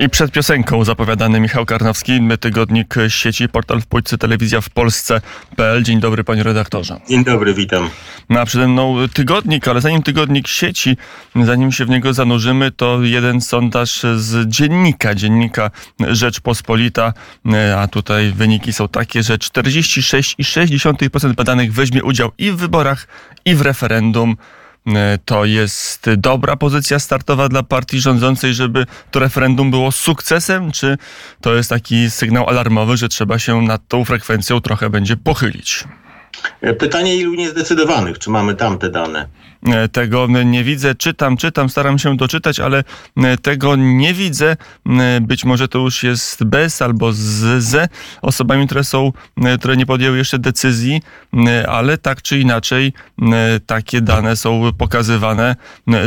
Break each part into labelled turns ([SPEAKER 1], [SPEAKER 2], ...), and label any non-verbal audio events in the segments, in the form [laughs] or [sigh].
[SPEAKER 1] I przed piosenką zapowiadany Michał Karnowski, tygodnik sieci, portal w Pójcy, telewizja w Polsce.pl. Dzień dobry panie redaktorze.
[SPEAKER 2] Dzień dobry, witam.
[SPEAKER 1] No a przede mną tygodnik, ale zanim tygodnik sieci, zanim się w niego zanurzymy, to jeden sondaż z dziennika, dziennika Rzeczpospolita, a tutaj wyniki są takie, że 46,6% badanych weźmie udział i w wyborach, i w referendum. E, to jest dobra pozycja startowa dla partii rządzącej, żeby to referendum było sukcesem, czy to jest taki sygnał alarmowy, że trzeba się nad tą frekwencją trochę będzie pochylić?
[SPEAKER 2] E, pytanie, ilu niezdecydowanych? Czy mamy tam te dane?
[SPEAKER 1] E, tego nie widzę. Czytam, czytam, staram się doczytać, ale e, tego nie widzę. Być może to już jest bez albo z, z osobami, które są, które nie podjęły jeszcze decyzji, ale tak czy inaczej takie dane są pokazywane.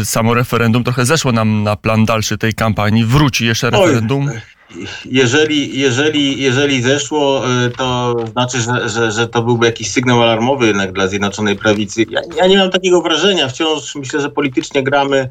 [SPEAKER 1] Samo referendum trochę zeszło nam na plan dalszy tej kampanii. Wróci jeszcze referendum. Oj
[SPEAKER 2] jeżeli, jeżeli, jeżeli zeszło, y, to znaczy, że, że, że to byłby jakiś sygnał alarmowy jednak dla Zjednoczonej Prawicy. Ja, ja nie mam takiego wrażenia. Wciąż myślę, że politycznie gramy,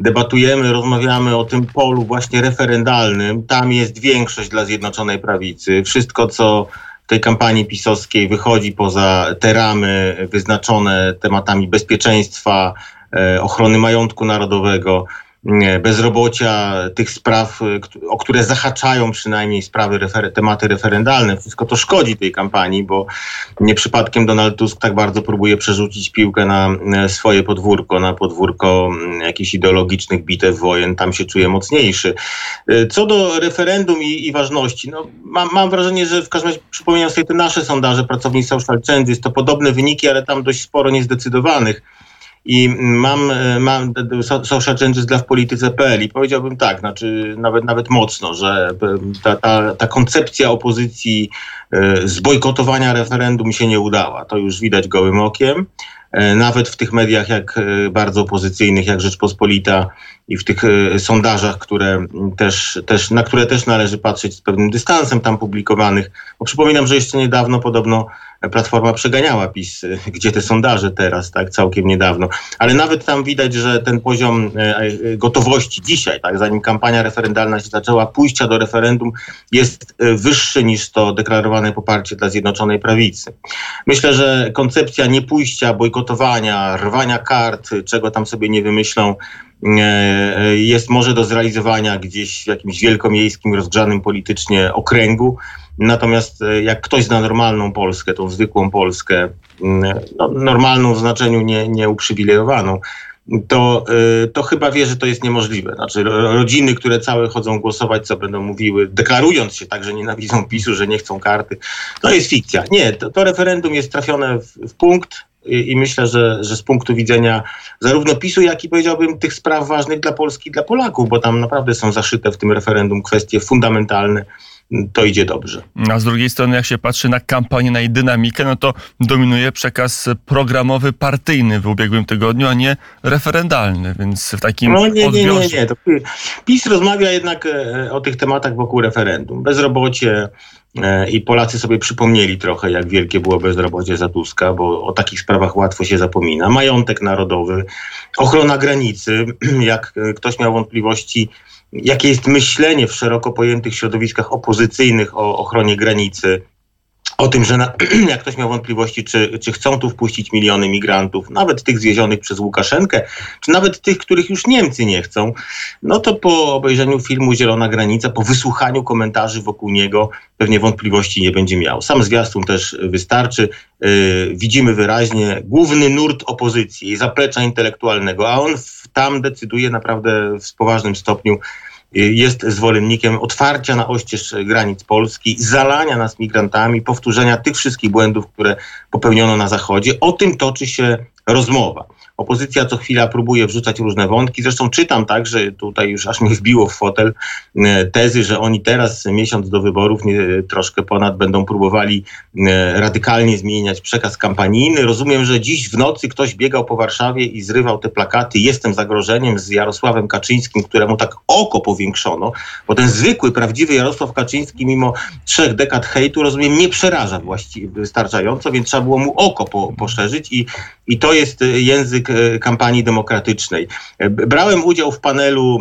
[SPEAKER 2] debatujemy, rozmawiamy o tym polu właśnie referendalnym. Tam jest większość dla Zjednoczonej Prawicy. Wszystko, co w tej kampanii pisowskiej wychodzi poza te ramy wyznaczone tematami bezpieczeństwa, e, ochrony majątku narodowego, bezrobocia, tych spraw, y, o które zahaczają przynajmniej sprawy, refer tematy referendalne. Wszystko to szkodzi tej kampanii, bo nie przypadkiem Donald Tusk tak bardzo próbuje przerzucić piłkę na e, swoje podwórko, na podwórko mm, jakichś ideologicznych bitew wojen. Tam się czuje mocniejszy. E, co do referendum i, i ważności, no, mam, mam, wrażenie, że w każdym razie przypominam sobie te nasze sondaże pracownic Social Changes, to podobne wyniki, ale tam dość sporo niezdecydowanych i mam, mam social changes dla w polityce.pl i powiedziałbym tak, znaczy nawet, nawet mocno, że ta, ta, ta koncepcja opozycji e, zbojkotowania referendum się nie udała. To już widać gołym okiem. E, nawet w tych mediach jak e, bardzo opozycyjnych, jak Rzeczpospolita i w tych sondażach, które też, też, na które też należy patrzeć z pewnym dystansem tam publikowanych. Bo przypominam, że jeszcze niedawno podobno Platforma przeganiała PiS, [laughs] gdzie te sondaże teraz, tak, całkiem niedawno. Ale nawet tam widać, że ten poziom e, e, gotowości dzisiaj, tak, zanim kampania referendalna się zaczęła, pójścia do referendum jest e, wyższy niż to deklarowane poparcie dla Zjednoczonej Prawicy. Myślę, że koncepcja niepójścia, bojkotowania, rwania kart, czego tam sobie nie wymyślą, jest może do zrealizowania gdzieś w jakimś wielkomiejskim, rozgrzanym politycznie okręgu. Natomiast e, jak ktoś zna normalną Polskę, tą zwykłą Polskę, mm, no, normalną w znaczeniu nie, nieuprzywilejowaną, to, e, to chyba wie, że to jest niemożliwe. Znaczy rodziny, które całe chodzą głosować, co będą mówiły, deklarując się tak, że nienawidzą PiSu, że nie chcą karty, to jest fikcja. Nie, to, to referendum jest trafione w, w punkt i, i, myślę, że, że z punktu widzenia zarówno PiSu, jak i powiedziałbym tych spraw ważnych dla Polski, dla Polaków, bo tam naprawdę są zaszyte w tym referendum kwestie fundamentalne, to idzie dobrze.
[SPEAKER 1] A z drugiej strony, jak się patrzy na kampanię, na jej dynamikę, no to dominuje przekaz programowy, partyjny w ubiegłym tygodniu, a nie referendalny, więc w takim
[SPEAKER 2] No nie, nie, nie, nie. To PiS rozmawia jednak e, o tych tematach wokół referendum. Bezrobocie, e, i Polacy sobie przypomnieli trochę, jak wielkie było bezrobocie za Tuska, bo o takich sprawach łatwo się zapomina. Majątek narodowy, ochrona granicy. [clears throat] Jak ktoś miał wątpliwości, jakie jest myślenie w szeroko pojętych środowiskach opozycyjnych o ochronie granicy, o tym, że na, [clears throat] jak ktoś miał wątpliwości, czy, czy chcą tu wpuścić miliony migrantów, nawet tych zwiezionych przez Łukaszenkę, czy nawet tych, których już Niemcy nie chcą, no to po obejrzeniu filmu Zielona Granica, po wysłuchaniu komentarzy wokół niego, pewnie wątpliwości nie będzie miał. Sam zwiastun też wystarczy. Yy, widzimy wyraźnie główny nurt opozycji, zaplecza intelektualnego, a on w, tam decyduje naprawdę w poważnym stopniu jest zwolennikiem otwarcia na oścież granic Polski, zalania nas migrantami, powtórzenia tych wszystkich błędów, które popełniono na Zachodzie. O tym toczy się rozmowa. Opozycja co chwila próbuje wrzucać różne wątki. Zresztą czytam także, tutaj już aż mnie wbiło w fotel, e, tezy, że oni teraz, miesiąc do wyborów, nie, troszkę ponad, będą próbowali e, radykalnie zmieniać przekaz kampanijny. Rozumiem, że dziś w nocy ktoś biegał po Warszawie i zrywał te plakaty Jestem zagrożeniem z Jarosławem Kaczyńskim, któremu tak oko powie zwiększono, bo ten zwykły, prawdziwy Jarosław Kaczyński mimo trzech dekad hejtu, rozumiem, nie przeraża właściwie wystarczająco, więc trzeba było mu oko po, poszerzyć i, i to jest język kampanii demokratycznej. Brałem udział w panelu,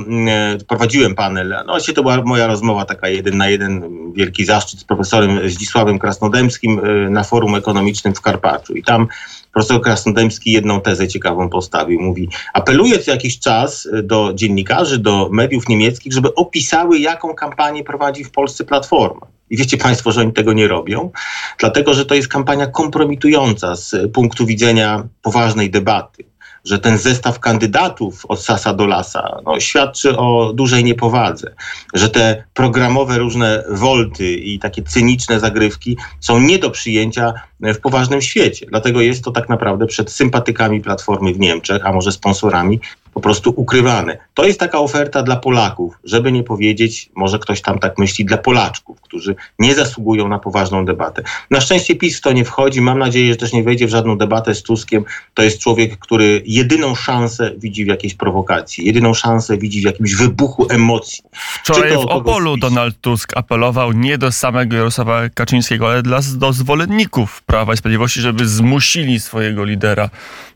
[SPEAKER 2] prowadziłem panel, no właśnie to była moja rozmowa taka jeden na jeden, wielki zaszczyt z profesorem Zdzisławem Krasnodębskim na forum ekonomicznym w Karpaczu i tam profesor Krasnodębski jedną tezę ciekawą postawił. Mówi, apeluje co jakiś czas do dziennikarzy, do mediów niemieckich, żeby opisały, jaką kampanię prowadzi w Polsce Platforma. I wiecie Państwo, że oni tego nie robią, dlatego że to jest kampania kompromitująca z punktu widzenia poważnej debaty że ten zestaw kandydatów od sasa do lasa no, świadczy o dużej niepowadze, że te programowe różne wolty i takie cyniczne zagrywki są nie do przyjęcia w poważnym świecie. Dlatego jest to tak naprawdę przed sympatykami Platformy w Niemczech, a może sponsorami, po prostu ukrywane. To jest taka oferta dla Polaków, żeby nie powiedzieć, może ktoś tam tak myśli, dla Polaczków, którzy nie zasługują na poważną debatę. Na szczęście PiS w to nie wchodzi. Mam nadzieję, że też nie wejdzie w żadną debatę z Tuskiem. To jest człowiek, który jedyną szansę widzi w jakiejś prowokacji, jedyną szansę widzi w jakimś wybuchu emocji.
[SPEAKER 1] Wczoraj w Opolu Donald Tusk apelował nie do samego Jarosława Kaczyńskiego, ale dla, do zwolenników Prawa i Sprawiedliwości, żeby zmusili swojego lidera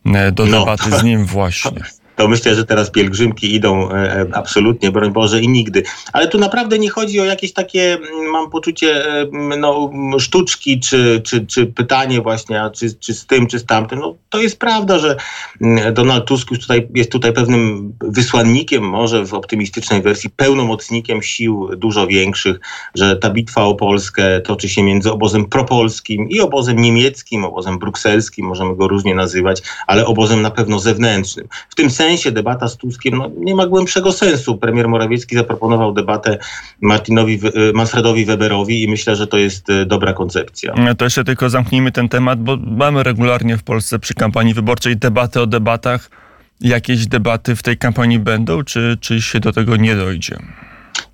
[SPEAKER 1] e, do no. debaty z nim właśnie [laughs]
[SPEAKER 2] to myślę, że teraz pielgrzymki idą e, e, absolutnie, broń Boże, i nigdy. Ale tu naprawdę nie chodzi o jakieś takie, mm, mam poczucie, e, no, sztuczki, czy, czy, czy pytanie właśnie, a czy, czy z tym, czy z tamtym. No, to jest prawda, że mm, Donald Tusk już tutaj, jest tutaj pewnym wysłannikiem, może w optymistycznej wersji, pełnomocnikiem sił dużo większych, że ta bitwa o Polskę toczy się między obozem propolskim i obozem niemieckim, obozem brukselskim, możemy go różnie nazywać, ale obozem na pewno zewnętrznym. W tym sensie sensie debata z Tuskiem no, nie ma głębszego sensu. Premier Morawiecki zaproponował debatę Martinowi, y, Manfredowi Weberowi i myślę, że to jest y, dobra koncepcja.
[SPEAKER 1] No to jeszcze tylko zamknijmy ten temat, bo mamy regularnie w Polsce przy kampanii wyborczej debaty o debatach. Jakieś debaty w tej kampanii będą, czy, czy się do tego nie dojdzie?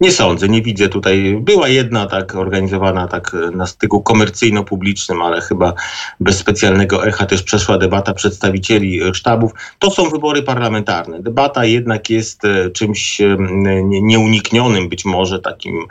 [SPEAKER 2] Nie sądzę, nie widzę tutaj. Była jedna tak organizowana tak na styku komercyjno-publicznym, ale chyba bez specjalnego echa też przeszła debata przedstawicieli sztabów. To są wybory parlamentarne. Debata jednak jest e, czymś e, nieuniknionym, być może takim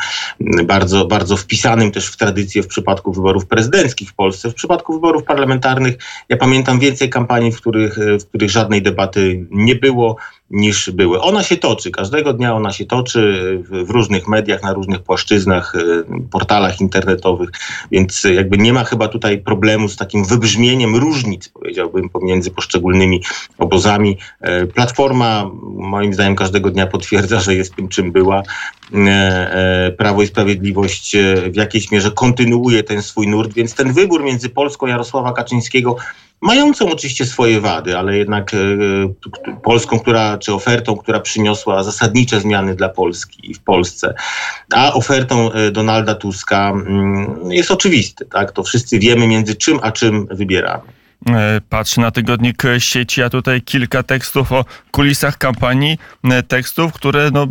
[SPEAKER 2] bardzo, bardzo wpisanym też w tradycję w przypadku wyborów prezydenckich w Polsce. W przypadku wyborów parlamentarnych ja pamiętam więcej kampanii, w których, e, w których żadnej debaty nie było niż były. Ona się toczy, każdego dnia ona się toczy w, różnych mediach, na różnych płaszczyznach, y, portalach internetowych, więc jakby nie ma chyba tutaj problemu z takim wybrzmieniem różnic, powiedziałbym, pomiędzy poszczególnymi obozami. E, Platforma moim zdaniem każdego dnia potwierdza, że jest tym, czym była. E, e, Prawo i Sprawiedliwość w jakiejś mierze kontynuuje ten swój nurt, więc ten wybór między Polską Jarosława Kaczyńskiego mającą oczywiście swoje wady, ale jednak Polską, która, czy ofertą, która przyniosła zasadnicze zmiany dla Polski i w Polsce, a ofertą Donalda Tuska mm, jest oczywisty. Tak? To wszyscy wiemy między czym a czym wybieramy.
[SPEAKER 1] E, patrzę na tygodnik sieci, a tutaj kilka tekstów o kulisach kampanii, tekstów, które no,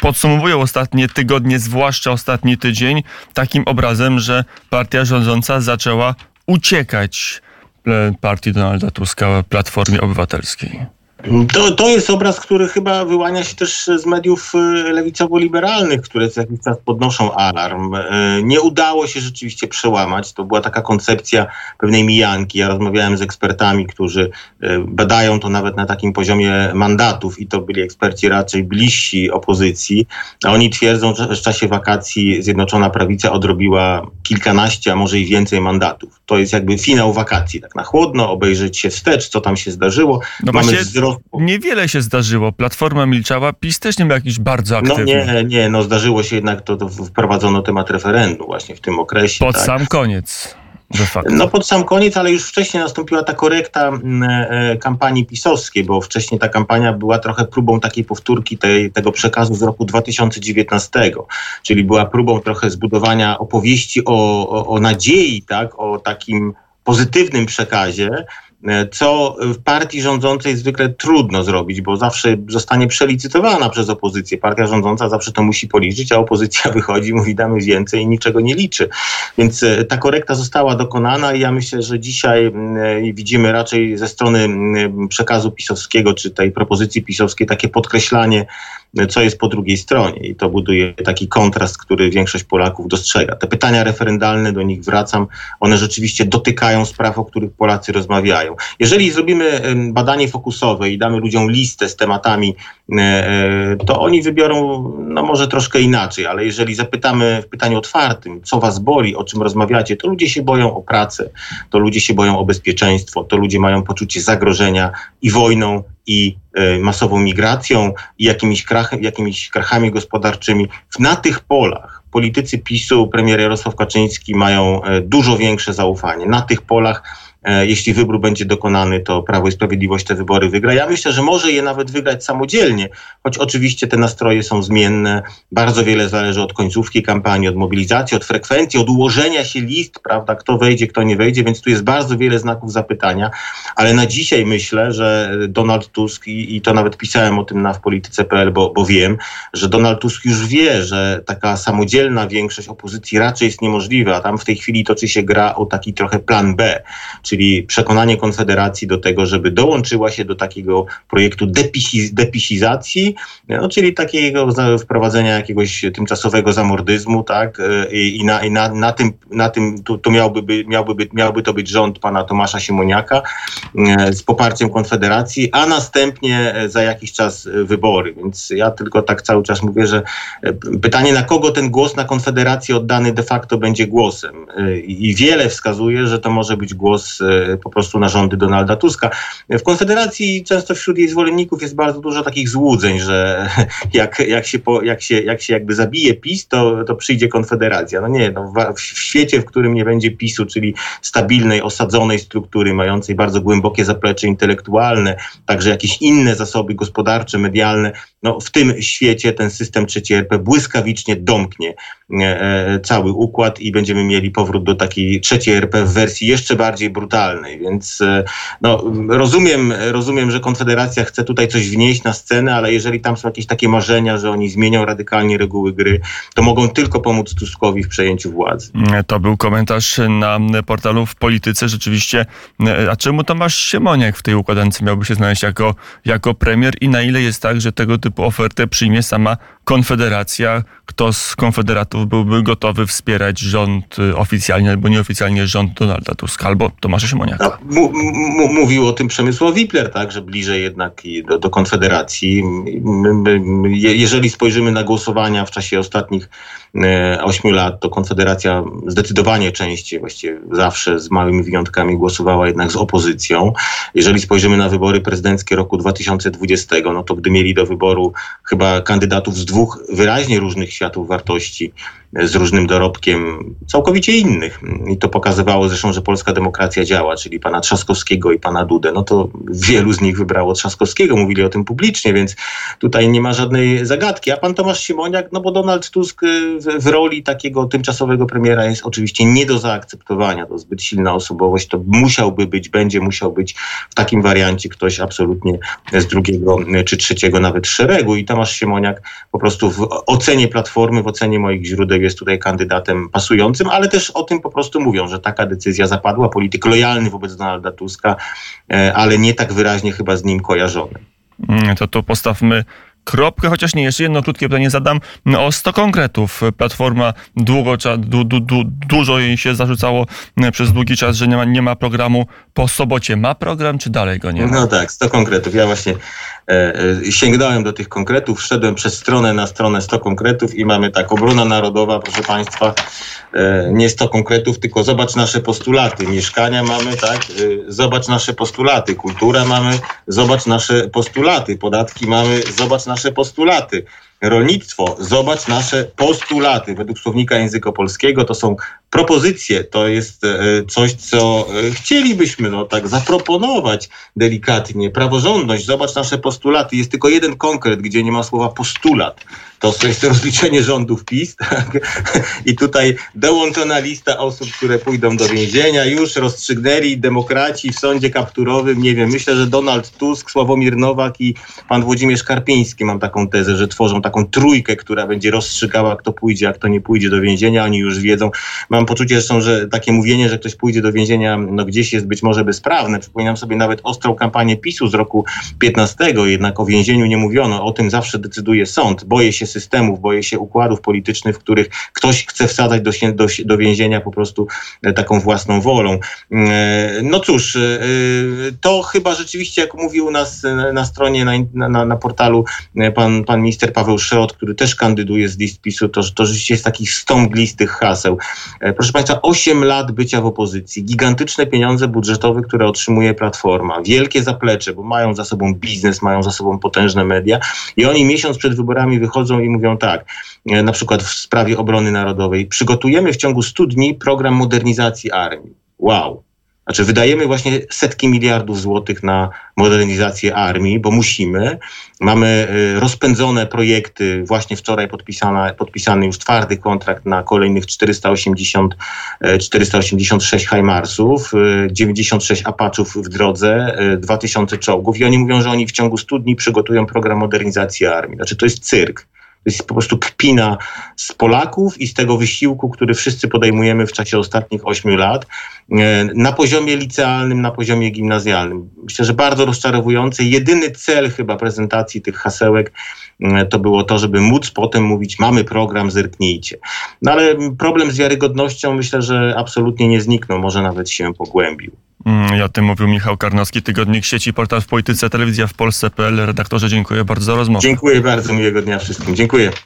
[SPEAKER 1] podsumowują ostatnie tygodnie, zwłaszcza ostatni tydzień, takim obrazem, że partia rządząca zaczęła uciekać partii Donalda Tuska, Platformie Obywatelskiej.
[SPEAKER 2] To, to jest obraz, który chyba wyłania się też z mediów y, lewicowo-liberalnych, które co jakiś czas podnoszą alarm. Y, nie udało się rzeczywiście przełamać. To była taka koncepcja pewnej mijanki. Ja rozmawiałem z ekspertami, którzy y, badają to nawet na takim poziomie mandatów i to byli eksperci raczej bliżsi opozycji. A oni twierdzą, że w czasie wakacji Zjednoczona Prawica odrobiła kilkanaście, a może i więcej mandatów. To jest jakby finał wakacji, tak na chłodno, obejrzeć się wstecz, co tam się zdarzyło.
[SPEAKER 1] No Mamy wzrost Niewiele się zdarzyło. Platforma milczała, PiS też nie był jakiś bardzo aktywny.
[SPEAKER 2] No nie, nie, no zdarzyło się jednak, to, to wprowadzono temat referendum właśnie w tym okresie.
[SPEAKER 1] Pod tak. sam koniec.
[SPEAKER 2] No pod sam koniec, ale już wcześniej nastąpiła ta korekta e, kampanii pisowskiej, bo wcześniej ta kampania była trochę próbą takiej powtórki tej, tego przekazu z roku 2019, czyli była próbą trochę zbudowania opowieści o, o, o nadziei, tak, o takim pozytywnym przekazie, co w partii rządzącej zwykle trudno zrobić, bo zawsze zostanie przelicytowana przez opozycję. Partia rządząca zawsze to musi policzyć, a opozycja [laughs] wychodzi, mówi damy więcej i niczego nie liczy. Więc e, ta korekta została dokonana i ja myślę, że dzisiaj widzimy raczej ze strony przekazu pisowskiego, czy tej propozycji pisowskiej takie podkreślanie co jest po drugiej stronie. I to buduje taki kontrast, który większość Polaków dostrzega. Te pytania referendalne, do nich wracam, one rzeczywiście dotykają spraw, o których Polacy rozmawiają. Jeżeli zrobimy badanie fokusowe i damy ludziom listę z tematami, e, e, to oni wybiorą, no może troszkę inaczej, ale jeżeli zapytamy w pytaniu otwartym, co was boli, o czym rozmawiacie, to ludzie się boją o pracę, to ludzie się boją o bezpieczeństwo, to ludzie mają poczucie zagrożenia i wojną, i e, masową migracją, i jakimiś, krach, jakimiś krachami gospodarczymi. Na tych polach politycy PiSu, premier Jarosław Kaczyński mają e, dużo większe zaufanie. Na tych polach jeśli wybór będzie dokonany, to Prawo i Sprawiedliwość te wybory wygra. Ja myślę, że może je nawet wygrać samodzielnie, choć oczywiście te nastroje są zmienne. Bardzo wiele zależy od końcówki kampanii, od mobilizacji, od frekwencji, od ułożenia się list, prawda, kto wejdzie, kto nie wejdzie, więc tu jest bardzo wiele znaków zapytania. Ale na dzisiaj myślę, że Donald Tusk, i, i to nawet pisałem o tym na w polityce.pl, bo, bo wiem, że Donald Tusk już wie, że taka samodzielna większość opozycji raczej jest niemożliwa, tam w tej chwili toczy się gra o taki trochę plan B, czyli czyli przekonanie Konfederacji do tego, żeby dołączyła się do takiego projektu depisi, depisizacji, no, czyli takiego wprowadzenia jakiegoś tymczasowego zamordyzmu, tak, i, i, na, i na, na, tym, na tym to, to miałby, by, miałby, by, miałby to być rząd pana Tomasza Siemoniaka e, z poparciem Konfederacji, a następnie za jakiś czas wybory. Więc ja tylko tak cały czas mówię, że e, pytanie, na kogo ten głos na Konfederację oddany de facto będzie głosem. E, I wiele wskazuje, że to może być głos E, po prostu na rządy Donalda Tuska. W Konfederacji często wśród jej zwolenników jest bardzo dużo takich złudzeń, że [laughs] jak, jak, się, po, jak, się, jak się jakby zabije PiS, to, to przyjdzie Konfederacja. No nie, no w, w świecie, w którym nie będzie PiSu, czyli stabilnej, osadzonej struktury, mającej bardzo głębokie zaplecze intelektualne, także jakieś inne zasoby gospodarcze, medialne, no, w tym świecie ten system trzeci RP błyskawicznie domknie e, e, cały układ i będziemy mieli powrót do takiej trzeciej RP w wersji jeszcze bardziej brutalnej. Więc e, no, rozumiem, rozumiem, że Konfederacja chce tutaj coś wnieść na scenę, ale jeżeli tam są jakieś takie marzenia, że oni zmienią radykalnie reguły gry, to mogą tylko pomóc Tuskowi w przejęciu władzy.
[SPEAKER 1] To był komentarz na portalu w Polityce. Rzeczywiście, a czemu Tomasz Siemoniak w tej układance miałby się znaleźć jako, jako premier i na ile jest tak, że tego typu ofertę przyjmie sama Konfederacja. Kto z konfederatów byłby gotowy wspierać rząd y, oficjalnie albo nieoficjalnie rząd Donalda Tuska albo Tomasza Siemoniaka?
[SPEAKER 2] No, mówił o tym Przemysław Wipler, tak, że bliżej jednak do, do Konfederacji. Jeżeli spojrzymy na głosowania w czasie ostatnich e, ośmiu lat, to Konfederacja zdecydowanie częściej, właściwie zawsze z małymi wyjątkami głosowała jednak z opozycją. Jeżeli spojrzymy na wybory prezydenckie roku 2020, no to gdy mieli do wyboru chyba kandydatów z dwóch wyraźnie różnych światów wartości, z różnym dorobkiem, całkowicie innych. I to pokazywało zresztą, że polska demokracja działa, czyli pana Trzaskowskiego i pana Dudę. No to wielu z nich wybrało Trzaskowskiego, mówili o tym publicznie, więc tutaj nie ma żadnej zagadki. A pan Tomasz Simoniak, no bo Donald Tusk y, w, w roli takiego tymczasowego premiera jest oczywiście nie do zaakceptowania. To zbyt silna osobowość, to musiałby być, będzie musiał być w takim wariancie ktoś absolutnie z drugiego czy trzeciego nawet szeregu. I Tomasz Siemoniak po prostu w ocenie Platformy, w ocenie moich źródeł jest tutaj kandydatem pasującym, ale też o tym po prostu mówią, że taka decyzja zapadła. Polityk lojalny wobec Donalda Tuska, e, ale nie tak wyraźnie chyba z nim kojarzony.
[SPEAKER 1] Mm, to tu postawmy kropkę, chociaż nie, jeszcze jedno krótkie pytanie zadam o 100 konkretów. Platforma długo, du, du, du, dużo jej się zarzucało e, przez długi czas, że nie ma, nie ma programu po sobocie. Ma program, czy dalej go nie ma?
[SPEAKER 2] No tak, 100 konkretów. Ja właśnie e, e, sięgnąłem do tych konkretów, wszedłem przez stronę na stronę 100 konkretów i mamy tak, obrona narodowa, proszę Państwa, e, nie 100 konkretów, tylko zobacz nasze postulaty. Mieszkania mamy, tak, e, zobacz nasze postulaty. Kulturę mamy, zobacz nasze postulaty. Podatki mamy, zobacz nasze postulaty rolnictwo, zobacz nasze postulaty. Według słownika języka polskiego to są propozycje, to jest e, coś, co e, chcielibyśmy no, tak zaproponować delikatnie. Praworządność, zobacz nasze postulaty. Jest tylko jeden konkret, gdzie nie ma słowa postulat. To jest [laughs] rozliczenie rządów PiS. Tak? I tutaj dołączona lista osób, które pójdą do więzienia. Już rozstrzygnęli demokraci w sądzie kapturowym. Nie wiem, myślę, że Donald Tusk, Sławomir Nowak i pan Włodzimierz Karpiński, mam taką tezę, że tworzą taką trójkę, która będzie rozstrzygała, kto pójdzie, a kto nie pójdzie do więzienia. Oni już wiedzą. Mam poczucie zresztą, że takie mówienie, że ktoś pójdzie do więzienia, no gdzieś jest być może bezprawne. Przypominam sobie nawet ostrą kampanię PiSu z roku 15, jednak o więzieniu nie mówiono. O tym zawsze decyduje sąd. Boję się systemów, boję się układów politycznych, w których ktoś chce wsadzać do, do, do więzienia po prostu e, taką własną wolą. E, no cóż, e, to chyba rzeczywiście, jak mówił nas na stronie, na, na, na portalu pan, pan minister Paweł Szrot, który też kandyduje z list PiSu, to, to rzeczywiście jest takich stąglistych haseł. Proszę Państwa, 8 lat bycia w opozycji, gigantyczne pieniądze budżetowe, które otrzymuje Platforma, wielkie zaplecze, bo mają za sobą biznes, mają za sobą potężne media i oni miesiąc przed wyborami wychodzą i mówią tak, na przykład w sprawie obrony narodowej, przygotujemy w ciągu 100 dni program modernizacji armii. Wow. Znaczy, wydajemy właśnie setki miliardów złotych na modernizację armii, bo musimy. Mamy y, rozpędzone projekty, właśnie wczoraj podpisana, podpisany już twardy kontrakt na kolejnych 480, 486 Heimarsów, 96 Apachów w drodze, 2000 czołgów i oni mówią, że oni w ciągu 100 dni przygotują program modernizacji armii. Znaczy, to jest cyrk. Jest po prostu kpina z Polaków i z tego wysiłku, który wszyscy podejmujemy w czasie ostatnich ośmiu lat e, na poziomie licealnym, na poziomie gimnazjalnym. Myślę, że bardzo rozczarowujące. Jedyny cel chyba prezentacji tych hasełek e, to było to, żeby móc potem mówić, mamy program, zerknijcie. No ale problem z wiarygodnością myślę, że absolutnie nie zniknął, może nawet się pogłębił.
[SPEAKER 1] Mm, I o tym mówił Michał Karnowski, Tygodnik Sieci, portal w polityce, telewizja w Polsce.pl. Redaktorze, dziękuję bardzo za rozmowę.
[SPEAKER 2] Dziękuję bardzo, miłego dnia wszystkim. Dziękuję.